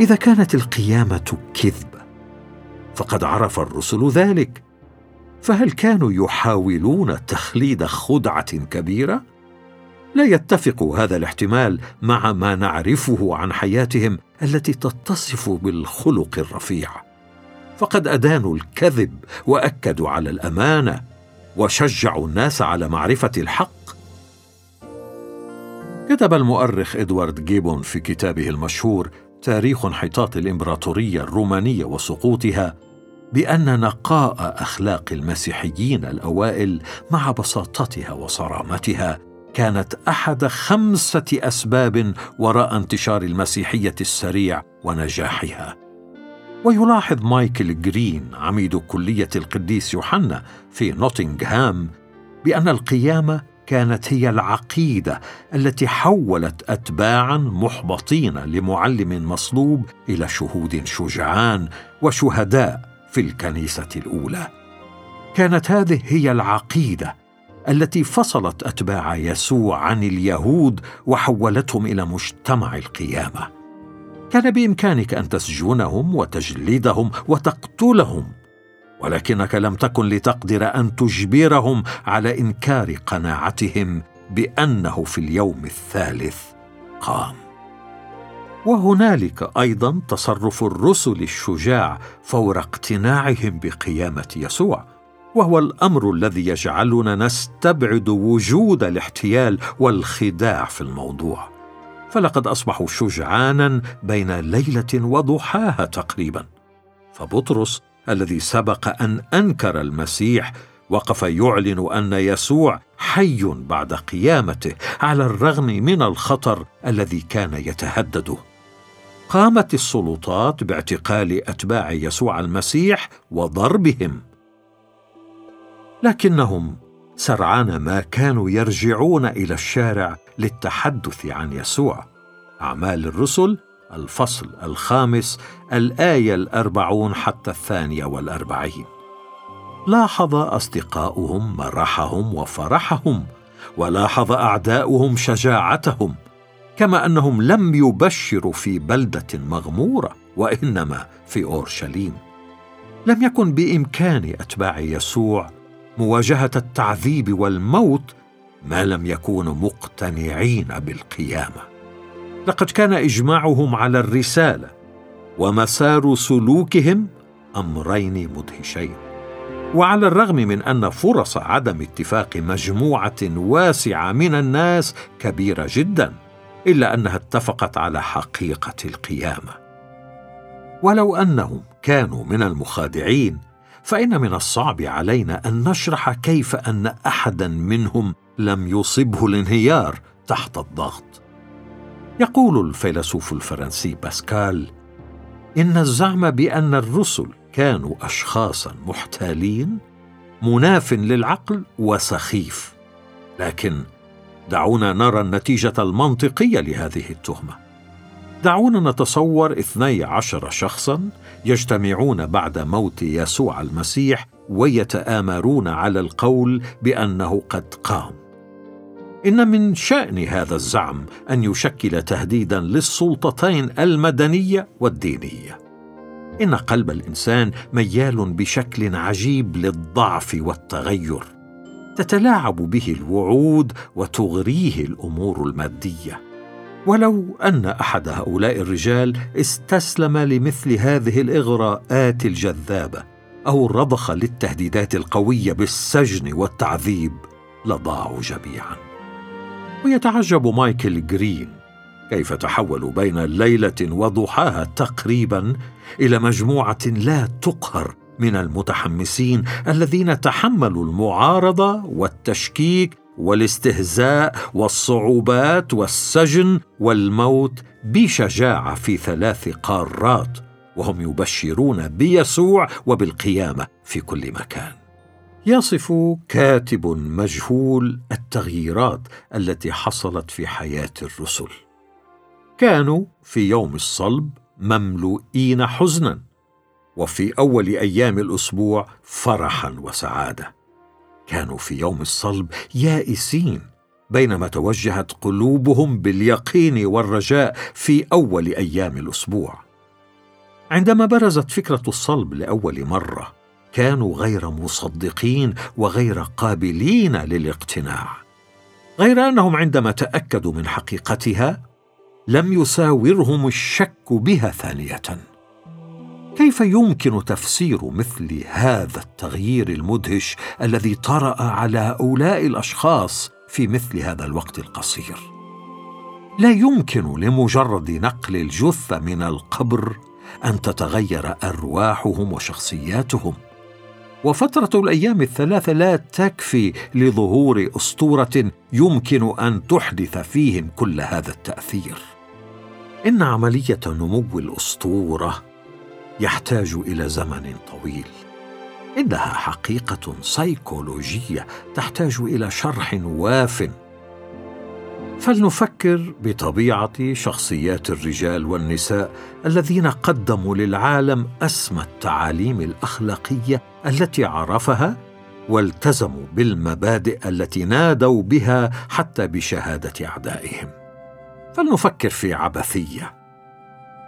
إذا كانت القيامة كذب فقد عرف الرسل ذلك. فهل كانوا يحاولون تخليد خدعة كبيرة؟ لا يتفق هذا الاحتمال مع ما نعرفه عن حياتهم التي تتصف بالخلق الرفيع. فقد أدانوا الكذب وأكدوا على الأمانة وشجعوا الناس على معرفة الحق. كتب المؤرخ إدوارد جيبون في كتابه المشهور تاريخ انحطاط الإمبراطورية الرومانية وسقوطها بأن نقاء أخلاق المسيحيين الأوائل مع بساطتها وصرامتها كانت أحد خمسة أسباب وراء انتشار المسيحية السريع ونجاحها. ويلاحظ مايكل جرين عميد كلية القديس يوحنا في نوتنغهام بأن القيامة كانت هي العقيدة التي حولت اتباعا محبطين لمعلم مصلوب إلى شهود شجعان وشهداء في الكنيسة الأولى. كانت هذه هي العقيدة التي فصلت أتباع يسوع عن اليهود وحولتهم إلى مجتمع القيامة. كان بإمكانك أن تسجنهم وتجلدهم وتقتلهم ولكنك لم تكن لتقدر أن تجبرهم على إنكار قناعتهم بأنه في اليوم الثالث قام. وهنالك أيضا تصرف الرسل الشجاع فور اقتناعهم بقيامة يسوع وهو الأمر الذي يجعلنا نستبعد وجود الاحتيال والخداع في الموضوع. فلقد أصبحوا شجعانا بين ليلة وضحاها تقريبا. فبطرس الذي سبق أن أنكر المسيح وقف يعلن أن يسوع حي بعد قيامته على الرغم من الخطر الذي كان يتهدده قامت السلطات باعتقال أتباع يسوع المسيح وضربهم. لكنهم سرعان ما كانوا يرجعون إلى الشارع للتحدث عن يسوع. أعمال الرسل الفصل الخامس الآية الأربعون حتى الثانية والأربعين. لاحظ أصدقاؤهم مرحهم وفرحهم ولاحظ أعداؤهم شجاعتهم كما أنهم لم يبشروا في بلدة مغمورة وإنما في أورشليم. لم يكن بإمكان أتباع يسوع مواجهة التعذيب والموت ما لم يكونوا مقتنعين بالقيامة. لقد كان إجماعهم على الرسالة ومسار سلوكهم أمرين مدهشين. وعلى الرغم من أن فرص عدم اتفاق مجموعة واسعة من الناس كبيرة جدا إلا أنها اتفقت على حقيقة القيامة. ولو أنهم كانوا من المخادعين فإن من الصعب علينا أن نشرح كيف أن احدا منهم لم يصبه الانهيار تحت الضغط. يقول الفيلسوف الفرنسي باسكال إن الزعم بأن الرسل كانوا اشخاصا محتالين مناف للعقل وسخيف لكن دعونا نرى النتيجة المنطقية لهذه التهمة دعونا نتصور اثني عشر شخصا يجتمعون بعد موت يسوع المسيح ويتآمرون على القول بأنه قد قام. إن من شأن هذا الزعم أن يشكل تهديدا للسلطتين المدنية والدينية. إن قلب الإنسان ميال بشكل عجيب للضعف والتغير. تتلاعب به الوعود وتغريه الأمور المادية. ولو أن أحد هؤلاء الرجال استسلم لمثل هذه الإغراءات الجذابة أو رضخ للتهديدات القوية بالسجن والتعذيب لضاعوا جميعا ويتعجب مايكل جرين. كيف تحولوا بين ليلة وضحاها تقريبا إلى مجموعة لا تقهر من المتحمسين الذين تحملوا المعارضة والتشكيك والاستهزاء والصعوبات والسجن والموت بشجاعة في ثلاث قارات وهم يبشرون بيسوع وبالقيامة في كل مكان. يصف كاتب مجهول التغييرات التي حصلت في حياة الرسل. كانوا في يوم الصلب مملوئين حزنا وفي أول أيام الأسبوع فرحا وسعادة. كانوا في يوم الصلب يائسين بينما توجهت قلوبهم باليقين والرجاء في أول أيام الأسبوع. عندما برزت فكرة الصلب لأول مرة كانوا غير مصدقين وغير قابلين للاقتناع. غير أنهم عندما تأكدوا من حقيقتها لم يساورهم الشك بها ثانية. كيف يمكن تفسير مثل هذا التغيير المدهش الذي طرأ على هؤلاء الأشخاص في مثل هذا الوقت القصير؟ لا يمكن لمجرد نقل الجثة من القبر أن تتغير أرواحهم وشخصياتهم. وفترة الأيام الثلاثة لا تكفي لظهور أسطورة يمكن أن تحدث فيهم كل هذا التأثير. إن عملية نمو الأسطورة يحتاج إلى زمن طويل. إنها حقيقة سيكولوجية تحتاج إلى شرح واف فلنفكر بطبيعة شخصيات الرجال والنساء الذين قدموا للعالم أسمى التعاليم الأخلاقية التي عرفها والتزموا بالمبادئ التي نادوا بها حتى بشهادة أعدائهم. فلنفكر في عبثية.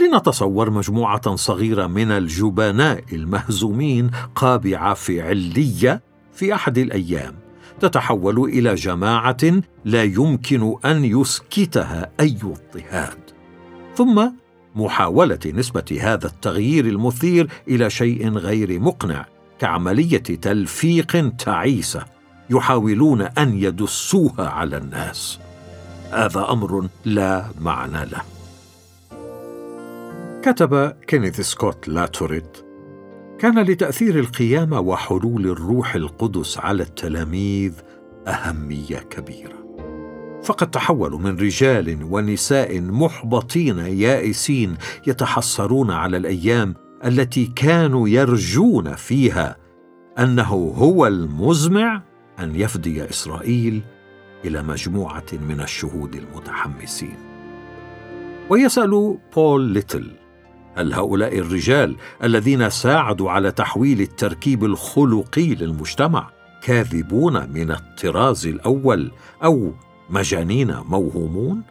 لنتصور مجموعة صغيرة من الجبناء المهزومين قابعة في علية في أحد الأيام. تتحول إلى جماعة لا يمكن أن يسكتها أي اضطهاد. ثم محاولة نسبة هذا التغيير المثير إلى شيء غير مقنع كعملية تلفيق تعيسة يحاولون أن يدسوها على الناس. هذا أمر لا معنى له. كتب كينيث سكوت لاتوريت كان لتأثير القيامة وحلول الروح القدس على التلاميذ أهمية كبيرة. فقد تحولوا من رجال ونساء محبطين يائسين يتحسرون على الأيام التي كانوا يرجون فيها أنه هو المزمع أن يفدي إسرائيل إلى مجموعة من الشهود المتحمسين. ويسأل بول ليتل هل هؤلاء الرجال الذين ساعدوا على تحويل التركيب الخلقي للمجتمع كاذبون من الطراز الأول أو مجانين موهومون؟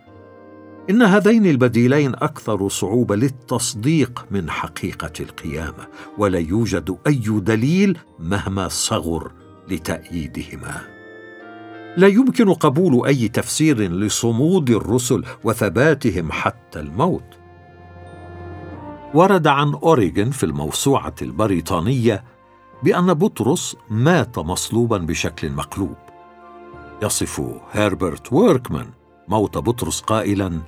إن هذين البديلين أكثر صعوبة للتصديق من حقيقة القيامة ولا يوجد أي دليل مهما صغر لتأييدهما. لا يمكن قبول أي تفسير لصمود الرسل وثباتهم حتى الموت. ورد عن اوريغن في الموسوعة البريطانية بأن بطرس مات مصلوبا بشكل مقلوب. يصف هربرت ويركمان موت بطرس قائلا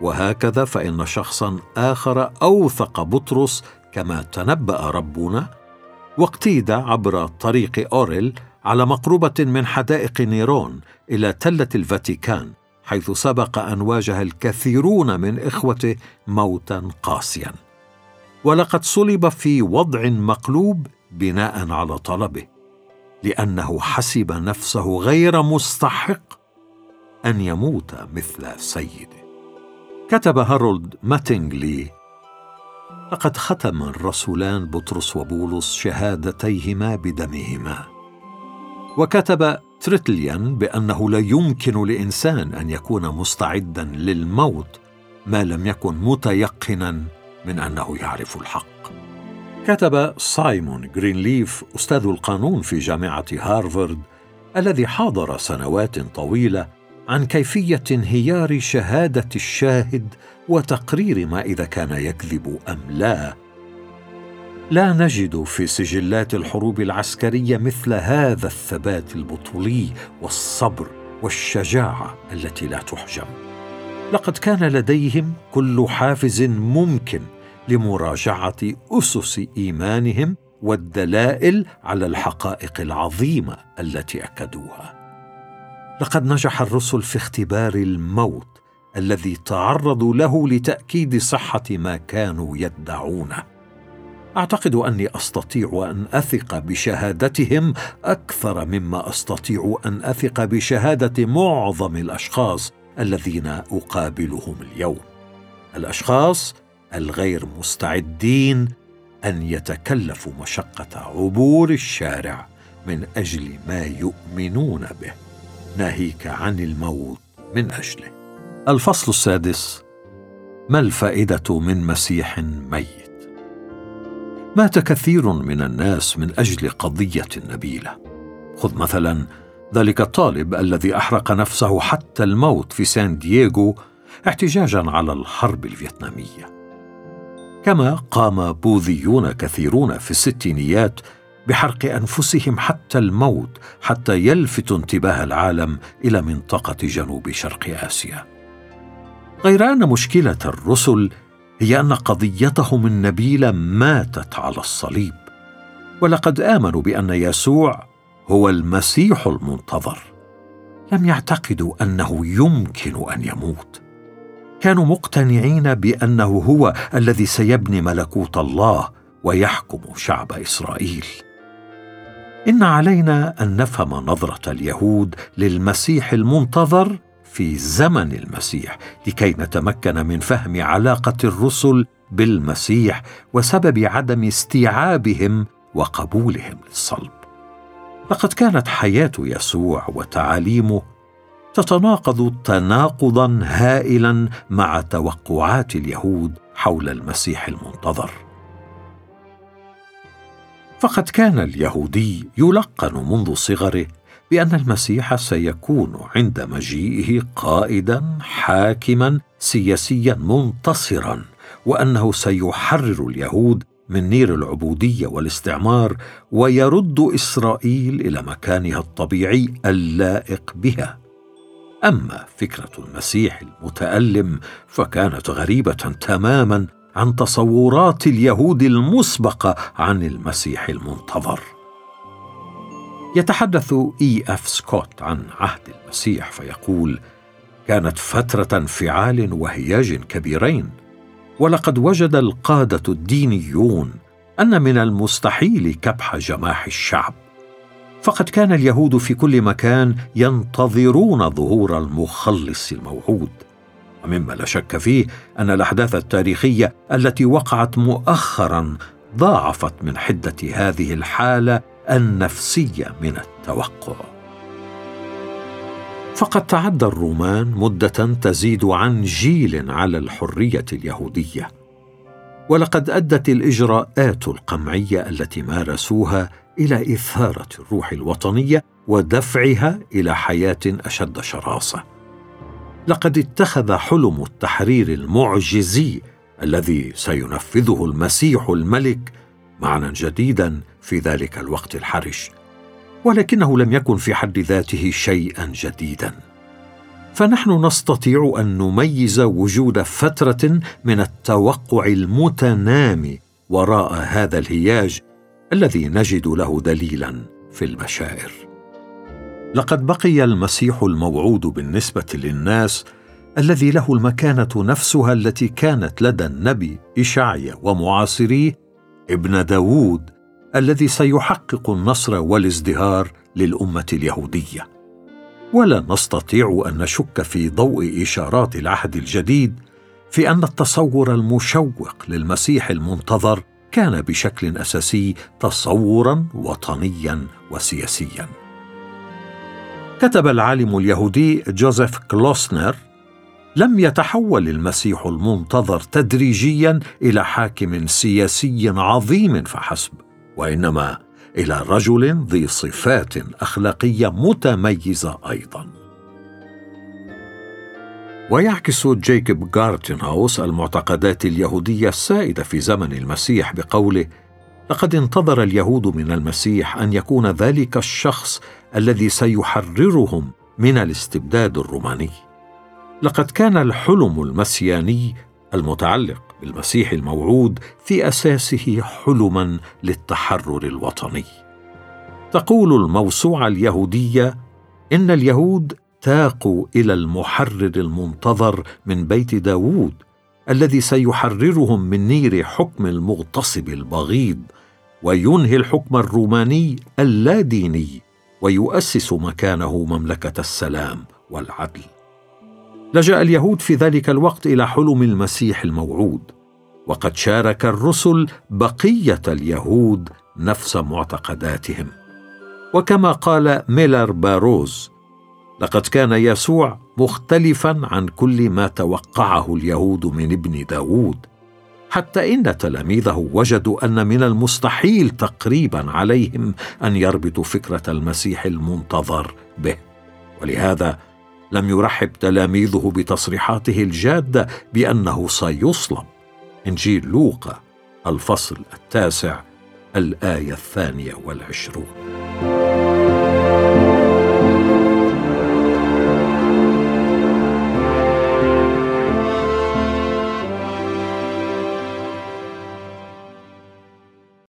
وهكذا فإن شخصا آخر أوثق بطرس كما تنبأ ربنا واقتيد عبر طريق أوريل على مقربة من حدائق نيرون إلى تلة الفاتيكان حيث سبق أن واجه الكثيرون من إخوته موتا قاسيا. ولقد صلب في وضع مقلوب بناء على طلبه لأنه حسب نفسه غير مستحق أن يموت مثل سيده. كتب هارولد ماتينغلي لقد ختم الرسولان بطرس وبولس شهادتيهما بدمهما وكتب تريتليان بأنه لا يمكن لإنسان أن يكون مستعدا للموت ما لم يكن متيقنا من أنه يعرف الحق. كتب سايمون جرينليف أستاذ القانون في جامعة هارفارد الذي حاضر سنوات طويلة عن كيفية انهيار شهادة الشاهد وتقرير ما إذا كان يكذب أم لا. لا نجد في سجلات الحروب العسكرية مثل هذا الثبات البطولي والصبر والشجاعة التي لا تحجم. لقد كان لديهم كل حافز ممكن لمراجعة أسس إيمانهم والدلائل على الحقائق العظيمة التي أكدوها. لقد نجح الرسل في اختبار الموت الذي تعرضوا له لتأكيد صحة ما كانوا يدعونه أعتقد أني أستطيع أن أثق بشهادتهم أكثر مما أستطيع أن أثق بشهادة معظم الأشخاص الذين أقابلهم اليوم. الأشخاص الغير مستعدين أن يتكلفوا مشقة عبور الشارع من أجل ما يؤمنون به. ناهيك عن الموت من أجله. الفصل السادس ما الفائدة من مسيح ميت؟ مات كثير من الناس من أجل قضية نبيلة؟ خذ مثلا ذلك الطالب الذي أحرق نفسه حتى الموت في سان دييغو احتجاجا على الحرب الفيتنامية. كما قام بوذيون كثيرون في الستينيات بحرق أنفسهم حتى الموت حتى يلفتوا انتباه العالم إلى منطقة جنوب شرق آسيا. غير أن مشكلة الرسل هي أن قضيتهم النبيله ماتت على الصليب. ولقد آمنوا بأن يسوع هو المسيح المنتظر. لم يعتقدوا أنه يمكن أن يموت. كانوا مقتنعين بأنه هو الذي سيبني ملكوت الله ويحكم شعب إسرائيل. إن علينا أن نفهم نظرة اليهود للمسيح المنتظر في زمن المسيح لكي نتمكن من فهم علاقة الرسل بالمسيح وسبب عدم استيعابهم وقبولهم للصلب. لقد كانت حياة يسوع وتعاليمه تتناقض تناقضا هائلا مع توقعات اليهود حول المسيح المنتظر. فقد كان اليهودي يلقن منذ صغره بأن المسيح سيكون عند مجيئه قائدا حاكما سياسيا منتصرا وأنه سيحرر اليهود من نير العبودية والاستعمار ويرد إسرائيل إلى مكانها الطبيعي اللائق بها. أما فكرة المسيح المتألم فكانت غريبة تماما عن تصورات اليهود المسبقه عن المسيح المنتظر. يتحدث إي إف سكوت عن عهد المسيح فيقول كانت فترة انفعال وهياج كبيرين ولقد وجد القادة الدينيون أن من المستحيل كبح جماح الشعب فقد كان اليهود في كل مكان ينتظرون ظهور المخلص الموعود. ومما لا شك فيه أن الأحداث التاريخية التي وقعت مؤخرا ضاعفت من حدة هذه الحالة النفسية من التوقع. فقد تعدى الرومان مدة تزيد عن جيل على الحرية اليهودية. ولقد أدت الإجراءات القمعية التي مارسوها إلى إثارة الروح الوطنية ودفعها إلى حياة أشد شراسة. لقد اتخذ حلم التحرير المعجزي الذي سينفذه المسيح الملك معنى جديدا في ذلك الوقت الحرج ولكنه لم يكن في حد ذاته شيئا جديدا. فنحن نستطيع أن نميز وجود فترة من التوقع المتنامي وراء هذا الهياج الذي نجد له دليلا في البشائر لقد بقي المسيح الموعود بالنسبة للناس الذي له المكانة نفسها التي كانت لدى النبي إشعيا ومعاصريه ابن داوود الذي سيحقق النصر والازدهار للأمة اليهودية. ولا نستطيع أن نشك في ضوء إشارات العهد الجديد في أن التصور المشوق للمسيح المنتظر كان بشكل أساسي تصورا وطنيا وسياسيا. كتب العالم اليهودي جوزيف كلوسنر لم يتحول المسيح المنتظر تدريجيا إلى حاكم سياسي عظيم فحسب وإنما إلى رجل ذي صفات أخلاقية متميزة أيضا. ويعكس جيكوب جارتنهاوس المعتقدات اليهودية السائدة في زمن المسيح بقوله لقد انتظر اليهود من المسيح أن يكون ذلك الشخص الذي سيحررهم من الاستبداد الروماني. لقد كان الحلم المسياني المتعلق بالمسيح الموعود في أساسه حلما للتحرر الوطني. تقول الموسوعة اليهودية إن اليهود تاقوا إلى المحرر المنتظر من بيت داوود الذي سيحررهم من نير حكم المغتصب البغيض وينهي الحكم الروماني اللاديني ويؤسس مكانه مملكة السلام والعدل. لجأ اليهود في ذلك الوقت إلى حلم المسيح الموعود وقد شارك الرسل بقية اليهود نفس معتقداتهم. وكما قال ميلر باروز لقد كان يسوع مختلفا عن كل ما توقعه اليهود من ابن داوود حتى إن تلاميذه وجدوا أن من المستحيل تقريبا عليهم أن يربطوا فكرة المسيح المنتظر به. ولهذا لم يرحب تلاميذه بتصريحاته الجادة بأنه سيصلب. إنجيل لوقا الفصل التاسع الآية الثانية والعشرون.